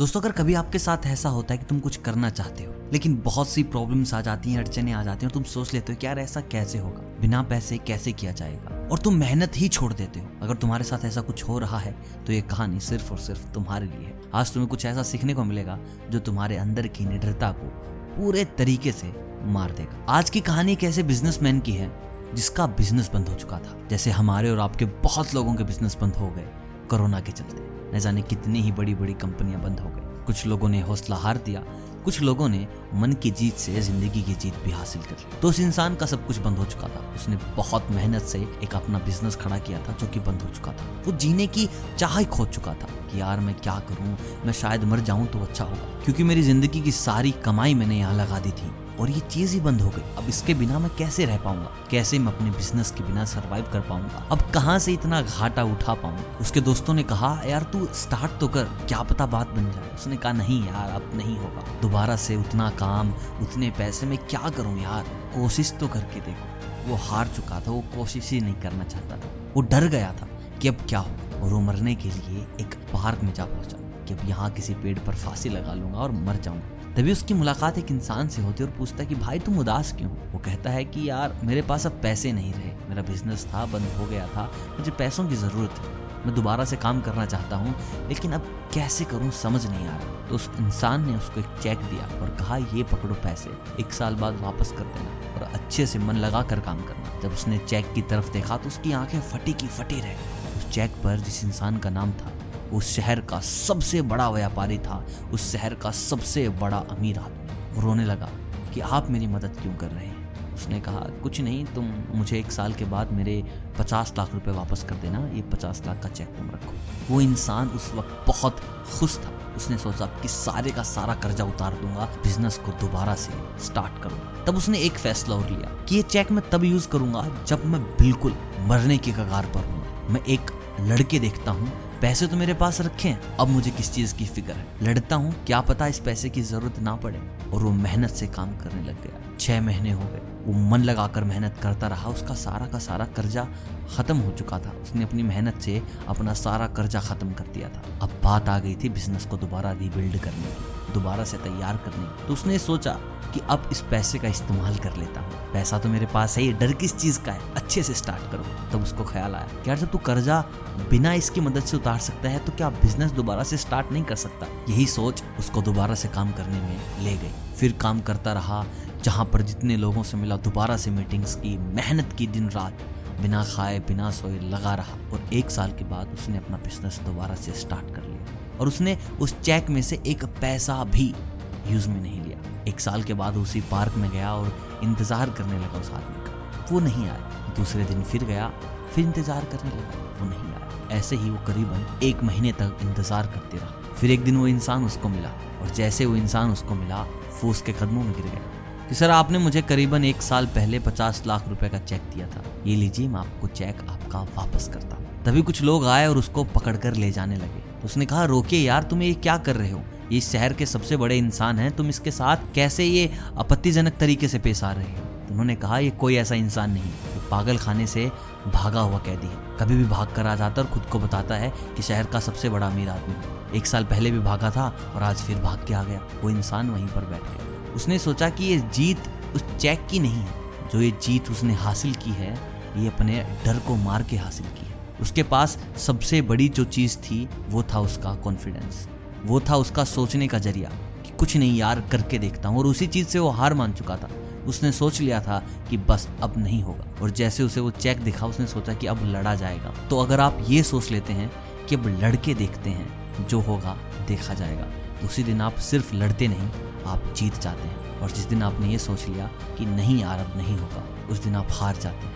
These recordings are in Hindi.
दोस्तों, अगर कभी आपके साथ ऐसा होता है कि तुम कुछ करना चाहते हो, लेकिन बहुत सी प्रॉब्लम्स आ जाती हैं, अड़चने आ जाती हैं, और तुम सोच लेते हो कि यार ऐसा कैसे होगा? बिना पैसे कैसे किया जाएगा? और तुम मेहनत ही छोड़ देते हो। अगर तुम्हारे साथ ऐसा कुछ हो रहा है तो ये कहानी सिर्फ़ और सिर्फ़ तुम्हारे लिए है। आज तुम्हें कुछ ऐसा सीखने को मिलेगा, जो तुम्हारे अंदर की निडरता को पूरे तरीके से मार देगा। आज की कहानी एक ऐसे बिजनेसमैन की है, जिसका बिज़नेस बंद हो चुका था। जैसे हमारे और आपके बहुत लोगों के बिज़नेस बंद हो गए, कोरोना के चलते। न जाने कितनी ही बड़ी बड़ी कंपनियाँ बंद हो गई। कुछ लोगों ने हौसला हार दिया, कुछ लोगों ने मन की जीत से ज़िंदगी की जीत भी हासिल कर ली। तो उस इंसान का सब कुछ बंद हो चुका था। उसने बहुत मेहनत से एक अपना बिज़नेस खड़ा किया था, जो कि बंद हो चुका था। वो जीने की चाह ही खो चुका था कि यार मैं क्या करूँ? मैं शायद मर जाऊँ तो अच्छा होगा। क्योंकि मेरी ज़िंदगी की सारी कमाई मैंने यहाँ लगा दी थी। और ये चीज़ ही बंद हो गई। अब इसके बिना मैं कैसे रह पाऊँगा? कैसे मैं अपने बिज़नेस के बिना सरवाइव कर पाऊँगा? अब कहाँ से इतना घाटा उठा पाऊँगा? उसके दोस्तों ने कहा, यार, तू स्टार्ट तो कर। क्या पता बात बन जाए। उसने कहा, नहीं यार, अब नहीं होगा। दोबारा से उतना काम, उतने पैसे में क्या करूँ यार? कोशिश तो करके देखो। वो हार चुका था, वो कोशिश ही नहीं करना चाहता था। वो डर गया था कि अब क्या हो और वो मरने के लिए एक पार्क में जा पहुँचा। कि अब यहाँ किसी पेड़ पर फांसी लगा लूँगा और मर जाऊँगा। तभी उसकी मुलाकात एक इंसान से होती है और पूछता है कि, भाई, तुम उदास क्यों? वो कहता है कि, यार, मेरे पास अब पैसे नहीं रहे। मेरा बिज़नेस था, बंद हो गया था। मुझे पैसों की ज़रूरत है। मैं दोबारा से काम करना चाहता हूँ, लेकिन अब कैसे करूँ समझ नहीं आ रहा। तो उस इंसान ने उसको एक चेक दिया और कहा, ये पकड़ो पैसे। एक साल बाद वापस कर देना और अच्छे से मन लगा कर काम करना। जब उसने चेक की तरफ़ देखा तो उसकी आँखें फटी की फटी रह उस चेक पर जिस इंसान का नाम था उस शहर का सबसे बड़ा व्यापारी था, उस शहर का सबसे बड़ा अमीर आदमी। वो रोने लगा कि आप मेरी मदद क्यों कर रहे हैं? उसने कहा, कुछ नहीं, तुम मुझे एक साल के बाद मेरे पचास लाख रुपए वापस कर देना, ये पचास लाख का चेक तुम रखो। वो इंसान उस वक्त बहुत खुश था। उसने सोचा कि सारे का सारा कर्जा उतार दूँगा, बिज़नेस को दोबारा से स्टार्ट करूँगा। तब उसने एक फैसला और लिया कि ये चेक मैं तब यूज़ करूँगा जब मैं बिल्कुल मरने की कगार पर हूँ। मैं एक लड़के देखता हूँ पैसे तो मेरे पास रखे हैं। अब मुझे किस चीज़ की फ़िक्र है? लड़ता हूँ, क्या पता इस पैसे की ज़रूरत ना पड़े। और वो मेहनत से काम करने लग गया। छह महीने हो गए। वो मन लगाकर मेहनत करता रहा। उसका सारा का सारा कर्जा खत्म हो चुका था। उसने अपनी मेहनत से अपना सारा कर्जा खत्म कर दिया था। अब बात आ गई थी बिज़नेस को दोबारा रिबिल्ड करने की। दोबारा से तैयार करने। तो उसने सोचा कि अब इस पैसे का इस्तेमाल कर लेता हूँ। पैसा तो मेरे पास है ये डर किस चीज़ का है? अच्छे से स्टार्ट करो। तब उसको ख्याल आया कि यार जब तू कर्जा बिना इसकी मदद से उतार सकता है तो क्या बिज़नेस दोबारा से स्टार्ट नहीं कर सकता? यही सोच उसको दोबारा से काम करने में ले गई। फिर काम करता रहा, जहाँ पर जितने लोगों से मिला, दोबारा से मीटिंग्स की, मेहनत की दिन रात, बिना खाए, बिना सोए लगा रहा। और एक साल के बाद उसने अपना बिज़नेस दोबारा से स्टार्ट कर लिया। और उसने उस चेक में से एक पैसा भी यूज़ में नहीं लिया। एक साल के बाद उसी पार्क में गया और इंतज़ार करने लगा उस आदमी का। वो नहीं आया। दूसरे दिन फिर गया, फिर इंतज़ार करने लगा। वो नहीं आया। ऐसे ही वो करीबन एक महीने तक इंतज़ार करते रहा। फिर एक दिन वो इंसान उसको मिला और जैसे वो इंसान उसको मिला, वो उसके कदमों में गिर गया। कि, सर, आपने मुझे करीबन एक साल पहले पचास लाख रुपए का चेक दिया था। ये लीजिए, मैं आपको चेक आपका वापस करता हूँ। तभी कुछ लोग आए और उसको पकड़कर ले जाने लगे। उसने कहा रोके यार, तुम ये क्या कर रहे हो? ये शहर के सबसे बड़े इंसान हैं, तुम इसके साथ कैसे ये आपत्तिजनक तरीके से पेश आ रहे हो? तो उन्होंने कहा, ये कोई ऐसा इंसान नहीं ये पागल खाने से भागा हुआ कैदी है। कभी भी भाग कर आ जाता और खुद को बताता है कि शहर का सबसे बड़ा अमीर आदमी है। एक साल पहले भी भागा था और आज फिर भाग के आ गया। वो इंसान वहीं पर बैठ गया। उसने सोचा कि ये जीत उस चेक की नहीं है। जो ये जीत उसने हासिल की है, ये अपने डर को मार के हासिल की उसके पास सबसे बड़ी जो चीज़ थी, वो था उसका कॉन्फिडेंस वो था उसका सोचने का ज़रिया कि कुछ नहीं यार, करके देखता हूँ। और उसी चीज़ से वो हार मान चुका था। उसने सोच लिया था कि बस अब नहीं होगा। और जैसे उसे वो चेक दिखा, उसने सोचा कि अब लड़ा जाएगा। तो अगर आप ये सोच लेते हैं कि अब लड़के देखते हैं, जो होगा, देखा जाएगा। उसी दिन आप सिर्फ़ लड़ते नहीं, आप जीत जाते हैं। और जिस दिन आपने ये सोच लिया कि नहीं यार, अब नहीं होगा, उस दिन आप हार जाते हैं।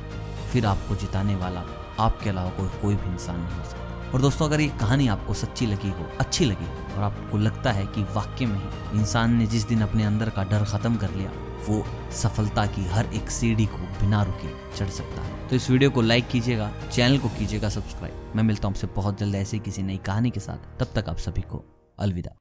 फिर आपको जिताने वाला आपके अलावा कोई कोई भी इंसान नहीं हो सकता। और दोस्तों, अगर ये कहानी आपको सच्ची लगी हो, अच्छी लगी और आपको लगता है कि वाक्य में ही इंसान ने जिस दिन अपने अंदर का डर खत्म कर लिया, वो सफलता की हर एक सीढ़ी को बिना रुके चढ़ सकता है। तो इस वीडियो को लाइक कीजिएगा, चैनल को कीजिएगा, सब्सक्राइब। मैं मिलता हूँ आपसे बहुत जल्द ऐसी किसी नई कहानी के साथ। तब तक आप सभी को अलविदा।